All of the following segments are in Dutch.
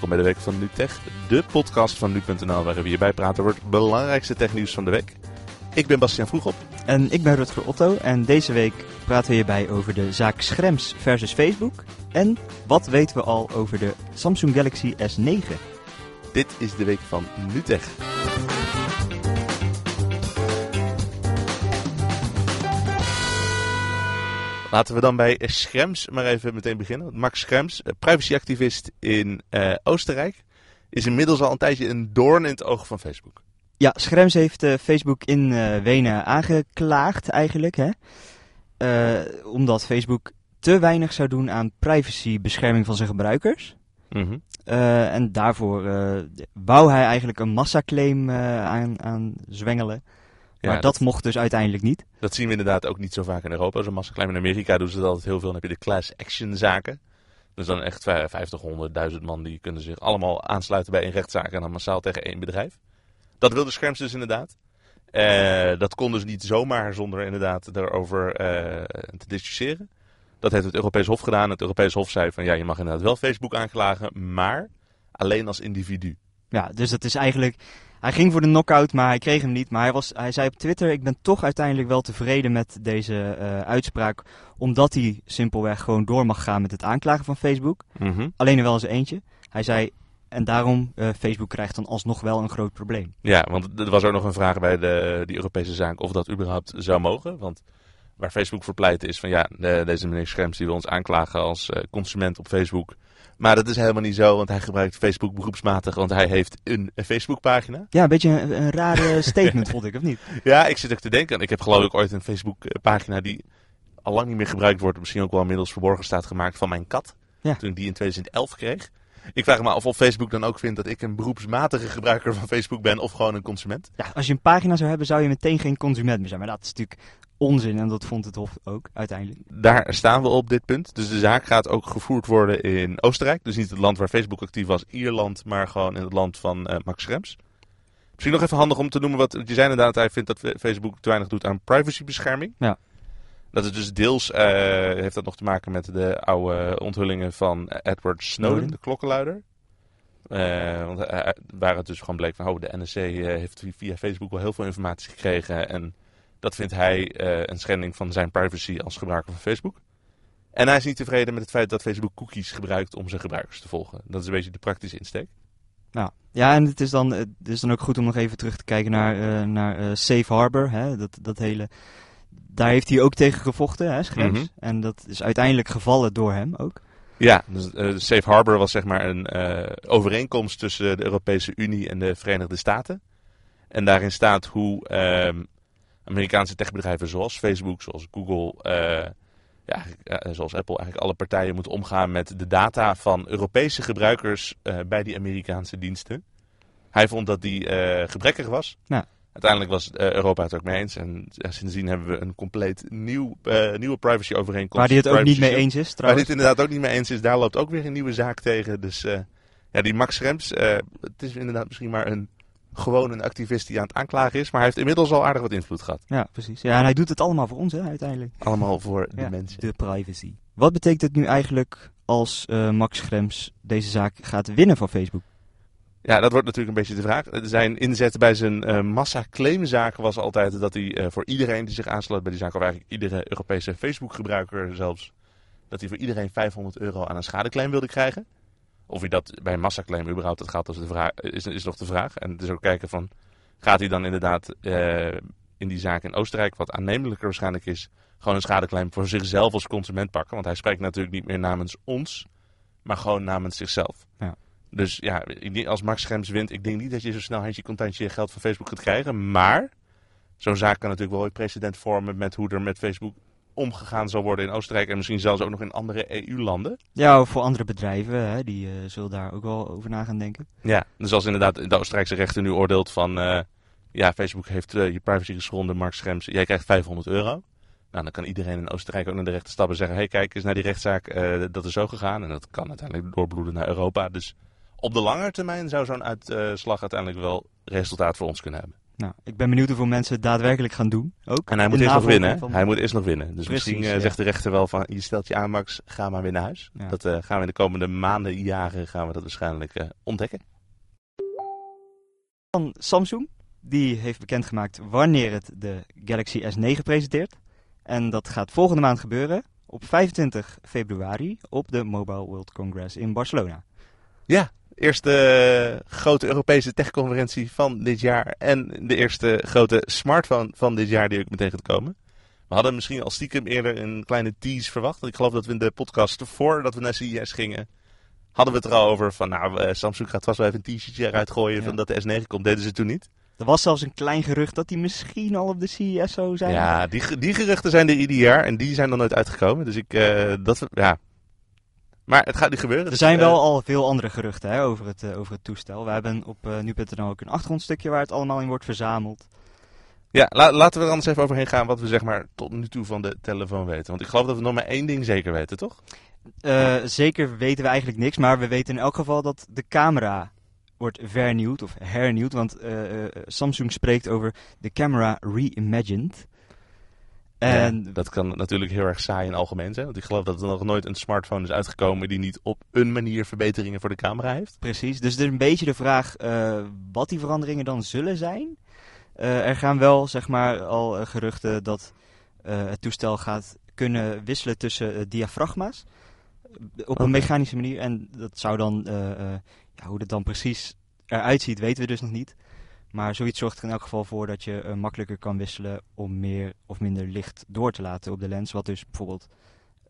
welkom bij de Week van NuTech, de podcast van nu.nl waarin we hierbij praten over het belangrijkste technieuws van de week. Ik ben Bastiaan Vroegop. En ik ben Rutger Otto en deze week praten we hierbij over de zaak Schrems versus Facebook. En wat weten we al over de Samsung Galaxy S9? Dit is de Week van NuTech. Laten we dan bij Schrems maar even meteen beginnen. Max Schrems, eh, privacyactivist in uh, Oostenrijk, is inmiddels al een tijdje een doorn in het oog van Facebook. Ja, Schrems heeft uh, Facebook in uh, Wenen aangeklaagd eigenlijk. Hè? Omdat Facebook te weinig zou doen aan privacybescherming van zijn gebruikers. Mm -hmm. en daarvoor wou hij eigenlijk een massaclaim aan, aan zwengelen. Maar Ja, dat, dat- mocht dus uiteindelijk niet. Dat zien we inderdaad ook niet zo vaak in Europa. Zo'n massaclaim in Amerika doen ze dat altijd heel veel. Dan heb je de class action zaken. Dus dan echt 50, 100, man die kunnen zich allemaal aansluiten bij een rechtszaak en dan massaal tegen één bedrijf. Dat wilde Schrems dus inderdaad. Eh, dat kon dus niet zomaar zonder inderdaad erover eh, te discussiëren. Dat heeft het Europees Hof gedaan. Het Europees Hof zei van ja, je mag inderdaad wel Facebook aanklagen, maar alleen als individu. Ja, dus dat is eigenlijk... Hij ging voor de knockout, maar hij kreeg hem niet. Maar hij, was, hij zei op Twitter, ik ben toch uiteindelijk wel tevreden met deze eh, uitspraak. Omdat hij simpelweg gewoon door mag gaan met het aanklagen van Facebook. Alleen er wel eens eentje. Hij zei, en daarom, eh, Facebook krijgt dan alsnog wel een groot probleem. Ja, want er was ook nog een vraag bij de, die Europese zaak of dat überhaupt zou mogen. Want waar Facebook voor pleit is van ja, de- deze meneer Schrems die wil ons aanklagen als eh, consument op Facebook. Maar dat is helemaal niet zo, want hij gebruikt Facebook beroepsmatig, want hij heeft een, Facebookpagina. Ja, een beetje een, een rare statement vond ik, of niet? Ja, ik zit ook te denken. Ik heb geloof ik ooit een Facebookpagina die al lang niet meer gebruikt wordt, misschien ook wel inmiddels verborgen staat gemaakt van mijn kat. Ja. Toen ik die in 2011 kreeg. Ik vraag me af of Facebook dan ook vindt dat ik een beroepsmatige gebruiker van Facebook ben of gewoon een consument. Ja, als je een pagina zou hebben, zou je meteen geen consument meer zijn. Maar dat is natuurlijk onzin en dat vond het Hof ook uiteindelijk. Daar staan we op dit punt. Dus de zaak gaat ook gevoerd worden in Oostenrijk. Dus niet het land waar Facebook actief was, Ierland, maar gewoon in het land van eh, Max Schrems. Misschien nog even handig om te noemen wat je zei inderdaad. Hij vindt dat Facebook te weinig doet aan privacybescherming. Ja. Dat is dus deels, eh, heeft dat nog te maken met de oude onthullingen van Edward Snowden, Snowden. de klokkenluider. Eh, want eh, waar het dus gewoon bleek van, oh, de NSC eh, heeft via Facebook wel heel veel informatie gekregen. En dat vindt hij een schending van zijn privacy als gebruiker van Facebook. En hij is niet tevreden met het feit dat Facebook cookies gebruikt om zijn gebruikers te volgen. Dat is een beetje de praktische insteek. Nou, ja, en het is, dan, het is dan ook goed om nog even terug te kijken naar, naar Safe Harbor. Hè? Dat, dat hele, daar heeft hij ook tegen gevochten, hè, Schrems. Mhm. En dat is uiteindelijk gevallen door hem ook. Ja, dus, eh, Safe Harbor was zeg maar een eh, overeenkomst tussen de Europese Unie en de Verenigde Staten. En daarin staat hoe ehm, Amerikaanse techbedrijven zoals Facebook, zoals Google, eh, ja, zoals Apple, eigenlijk alle partijen moeten omgaan met de data van Europese gebruikers bij die Amerikaanse diensten. Hij vond dat die gebrekkig was. Ja. Uiteindelijk was eh, Europa het ook mee eens. En sindsdien hebben we een compleet nieuw, eh, nieuwe privacy-overeenkomst. Waar hij het ook niet mee Privacy eens is Waar trouwens. dit inderdaad ook niet mee eens is, daar loopt ook weer een nieuwe zaak tegen. Dus eh, ja, die Max Schrems, eh, het is inderdaad misschien maar een, gewoon een activist die aan het aanklagen is. Maar hij heeft inmiddels al aardig wat invloed gehad. Ja, precies. Ja, en hij doet het allemaal voor ons, hè, uiteindelijk. Allemaal voor de Ja, mensen. De privacy. Wat betekent het nu eigenlijk als Max Schrems deze zaak gaat winnen van Facebook? Ja, dat wordt natuurlijk een beetje de vraag. Zijn inzet bij zijn eh massa-claimzaak was altijd dat hij eh, voor iedereen die zich aansloot bij die zaak, of eigenlijk iedere Europese Facebook-gebruiker zelfs, dat hij voor iedereen 500 euro aan een schadeclaim wilde krijgen. Of hij dat bij een massaclaim überhaupt dat gaat, als de vraag, is, is nog de vraag. En het is ook kijken van, gaat hij dan inderdaad eh, in die zaak in Oostenrijk, wat aannemelijker waarschijnlijk is, gewoon een schadeclaim voor zichzelf als consument pakken. Want hij spreekt natuurlijk niet meer namens ons, maar gewoon namens zichzelf. Ja. Dus ja, als Max Schrems wint, ik denk niet dat je zo snel handje contantje je geld van Facebook gaat krijgen. Maar zo'n zaak kan natuurlijk wel een precedent vormen met hoe er met Facebook omgegaan zal worden in Oostenrijk en misschien zelfs ook nog in andere EU-landen. Ja, voor andere bedrijven, hè, die eh, zullen daar ook wel over na gaan denken. Ja, dus als inderdaad de Oostenrijkse rechter nu oordeelt van... eh, ja, Facebook heeft eh, je privacy geschonden, Mark Schrems, jij krijgt 500 euro. Nou, dan kan iedereen in Oostenrijk ook naar de rechter stappen en zeggen... hé, hey, kijk eens naar die rechtszaak, dat is zo gegaan. En dat kan uiteindelijk doorbloeden naar Europa. Dus op de lange termijn zou zo'n uitslag uiteindelijk wel resultaat voor ons kunnen hebben. Nou, ik ben benieuwd hoeveel mensen het daadwerkelijk gaan doen. Ook. En hij moet eerst nog winnen. van- Hij moet eerst nog winnen. Dus Precies, misschien eh, ja. zegt de rechter wel van, je stelt je aan Max, ga maar weer naar huis. Ja. Dat eh, gaan we in de komende maanden, jaren, gaan we dat waarschijnlijk eh, ontdekken. van Samsung. Die heeft bekendgemaakt wanneer het de Galaxy S9 presenteert. En dat gaat volgende maand gebeuren op 25 februari op de Mobile World Congress in Barcelona. Ja, eerste grote Europese techconferentie van dit jaar. En de eerste grote smartphone van dit jaar die ook meteen gaat komen. We hadden misschien al stiekem eerder een kleine tease verwacht. Ik geloof dat we in de podcast voordat we naar CES gingen, hadden we het er al over van nou, eh, Samsung gaat vast wel even een t-shirtje eruit gooien Ja. van dat de S9 komt. Deden ze toen niet. Er was zelfs een klein gerucht dat die misschien al op de CES zou zijn. Ja, die, die geruchten zijn er ieder jaar en die zijn nog nooit uitgekomen. Dus ik, eh, dat, ja. Maar het gaat niet gebeuren. Er dus, zijn eh, wel al veel andere geruchten hè, over, het, eh, over het toestel. We hebben op eh, nu.nl ook een achtergrondstukje waar het allemaal in wordt verzameld. Ja, la- laten we er anders even overheen gaan wat we zeg maar tot nu toe van de telefoon weten. Want ik geloof dat we nog maar één ding zeker weten, toch? Eh, zeker weten we eigenlijk niks, maar we weten in elk geval dat de camera wordt vernieuwd of hernieuwd. Want eh, eh, Samsung spreekt over de camera reimagined. En Ja, dat kan natuurlijk heel erg saai in het algemeen zijn. Want ik geloof dat er nog nooit een smartphone is uitgekomen die niet op een manier verbeteringen voor de camera heeft. precies, dus er is een beetje de vraag eh, wat die veranderingen dan zullen zijn. Eh, er gaan wel zeg maar al eh, geruchten dat het toestel gaat kunnen wisselen tussen diafragma's. Op een mechanische manier. En dat zou dan, ja, hoe dat dan precies eruit ziet, weten we dus nog niet. Maar zoiets zorgt er in elk geval voor dat je eh, makkelijker kan wisselen om meer of minder licht door te laten op de lens. Wat dus bijvoorbeeld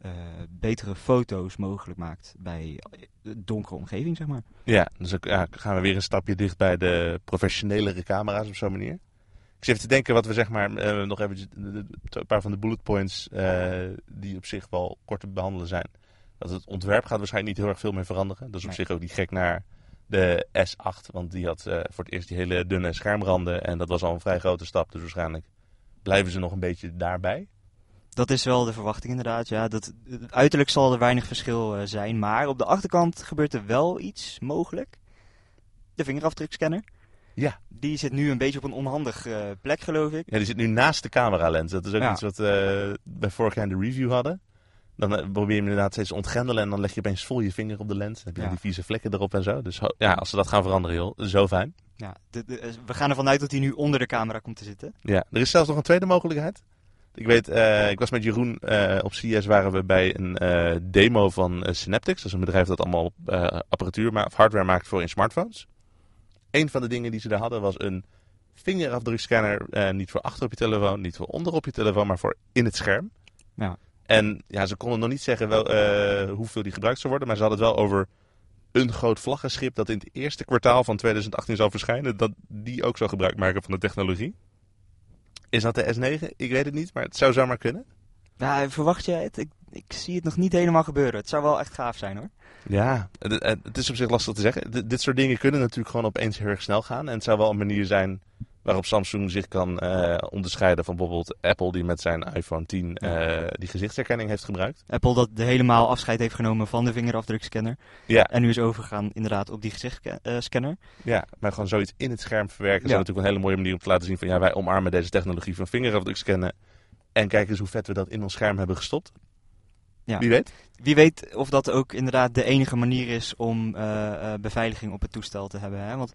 eh, betere foto's mogelijk maakt bij eh, donkere omgeving, zeg maar. Ja, dus ja, gaan we weer een stapje dicht bij de professionelere camera's op zo'n manier. Ik zit even te denken wat we zeg maar nog even een paar van de bullet points die op zich wel kort te behandelen zijn. Dat het ontwerp gaat waarschijnlijk niet heel erg veel meer veranderen. Dat is op Nee. zich ook niet gek naar de S8, want die had eh, voor het eerst die hele dunne schermranden en dat was al een vrij grote stap. Dus waarschijnlijk blijven ze nog een beetje daarbij. Dat is wel de verwachting inderdaad. Ja, dat, uiterlijk zal er weinig verschil eh, zijn. Maar op de achterkant gebeurt er wel iets mogelijk. De vingerafdrukscanner. Ja. Die zit nu een beetje op een onhandig eh, plek, geloof ik. Ja, die zit nu naast de cameralens. Dat is ook Ja. iets wat we bij vorig jaar in de review hadden. Dan eh, probeer je hem inderdaad steeds te ontgrendelen en dan leg je opeens vol je vinger op de lens. Dan heb je Ja. die vieze vlekken erop en zo. Dus ja, als ze dat gaan veranderen, joh, zo fijn. Ja, de- de- eh, we gaan ervan uit dat hij nu onder de camera komt te zitten. Ja, er is zelfs nog een tweede mogelijkheid. Ik weet, eh, ik was met Jeroen op CES waren we bij een demo van Synaptics. Dat is een bedrijf dat allemaal apparatuur ma- of hardware maakt voor in smartphones. Een van de dingen die ze daar hadden was een vingerafdrukscanner. niet voor achter op je telefoon, niet voor onder op je telefoon, maar voor in het scherm. Ja. En ja, ze konden nog niet zeggen wel, eh, hoeveel die gebruikt zou worden, maar ze hadden het wel over een groot vlaggenschip dat in het eerste kwartaal van 2018 zal verschijnen, dat die ook zou gebruik maken van de technologie. Is dat de S9? Ik weet het niet, maar het zou zomaar kunnen. Ja, verwacht jij het? Ik, ik zie het nog niet helemaal gebeuren. Het zou wel echt gaaf zijn hoor. Ja, het, het- het is op zich lastig te zeggen. D- dit soort dingen kunnen natuurlijk gewoon opeens heel erg snel gaan. En het zou wel een manier zijn waarop Samsung zich kan eh, onderscheiden van bijvoorbeeld Apple, die met zijn iPhone 10 eh, die gezichtsherkenning heeft gebruikt. Apple dat de helemaal afscheid heeft genomen van de vingerafdrukscanner. Ja, En nu is overgegaan inderdaad op die gezichtsscanner. ja, maar gewoon zoiets in het scherm verwerken Ja. is natuurlijk een hele mooie manier om te laten zien van ja, wij omarmen deze technologie van vingerafdrukscannen. En kijk eens hoe vet we dat in ons scherm hebben gestopt. Ja. Wie weet? Wie weet of dat ook inderdaad de enige manier is om eh, beveiliging op het toestel te hebben. Hè? Want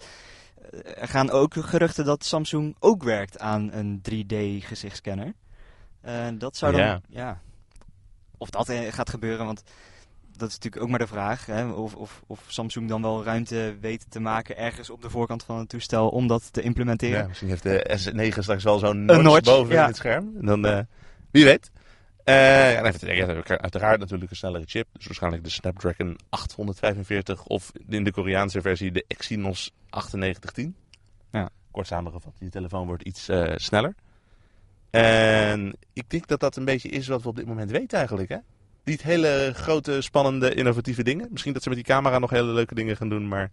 er gaan ook geruchten dat Samsung ook werkt aan een 3D gezichtscanner. En dat zou dan, Ja. ja. Of dat eh, gaat gebeuren, want dat is natuurlijk ook maar de vraag. Hè? Of, of, of Samsung dan wel ruimte weet te maken ergens op de voorkant van het toestel om dat te implementeren. Ja, misschien heeft de S9 straks wel zo'n notch, notch, boven ja. in het scherm. En dan, eh, wie weet. Eh, en even te denken, ja, uiteraard natuurlijk een snellere chip. Dus waarschijnlijk de Snapdragon 845 of in de Koreaanse versie de Exynos 9810. Ja. Kort samengevat, je telefoon wordt iets eh, sneller. En ik denk dat dat een beetje is wat we op dit moment weten eigenlijk. Hè? Niet hele grote, spannende, innovatieve dingen. Misschien dat ze met die camera nog hele leuke dingen gaan doen, maar...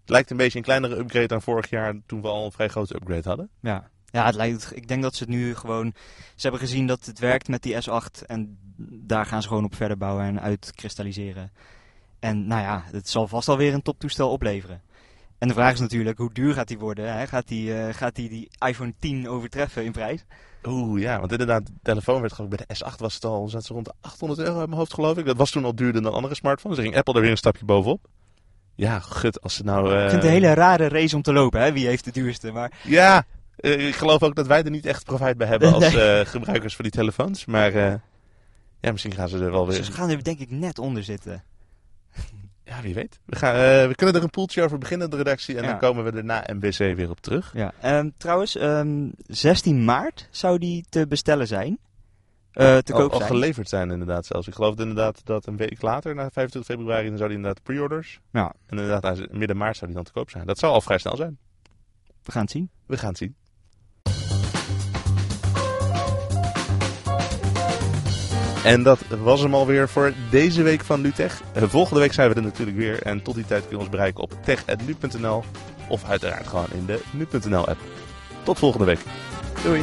Het lijkt een beetje een kleinere upgrade dan vorig jaar toen we al een vrij grote upgrade hadden. Ja, ja het lijkt, ik denk dat ze het nu gewoon... Ze hebben gezien dat het werkt met die S8 en daar gaan ze gewoon op verder bouwen en uitkristalliseren. En nou ja, het zal vast alweer een toptoestel opleveren. En de vraag is natuurlijk, hoe duur gaat die worden? Hè? Gaat die, eh, gaat die die iPhone 10 overtreffen in prijs? Oeh, ja, want inderdaad, de telefoon werd geloof ik bij de S8 was het al, zat ze rond de 800 euro in mijn hoofd geloof ik. Dat was toen al duurder dan andere smartphones. Dus ging Apple er weer een stapje bovenop. Ja, gut, als ze nou... eh, Ik vind het een hele rare race om te lopen, hè? wie heeft de duurste. Maar Ja, eh, ik geloof ook dat wij er niet echt profijt bij hebben als eh, gebruikers van die telefoons. Maar eh, ja, misschien gaan ze er wel weer... ze gaan er denk ik net onder zitten. Ja, wie weet. We, gaan, we kunnen er een poeltje over beginnen, de redactie. En Ja. dan komen we er na MBC weer op terug. Ja. Ehm, trouwens, ehm, 16 maart zou die te bestellen zijn. Eh, te al, koop al zijn. geleverd zijn inderdaad zelfs. Ik geloof inderdaad dat een week later, na 25 februari, dan zou die inderdaad pre-orders. Ja. En inderdaad, midden maart zou die dan te koop zijn. Dat zou al vrij snel zijn. We gaan het zien. We gaan het zien. En dat was hem alweer voor deze week van NuTech. Eh, Volgende week zijn we er natuurlijk weer. En tot die tijd kun je ons bereiken op tech.nu.nl. Of uiteraard gewoon in de nu.nl app. Tot volgende week. Doei.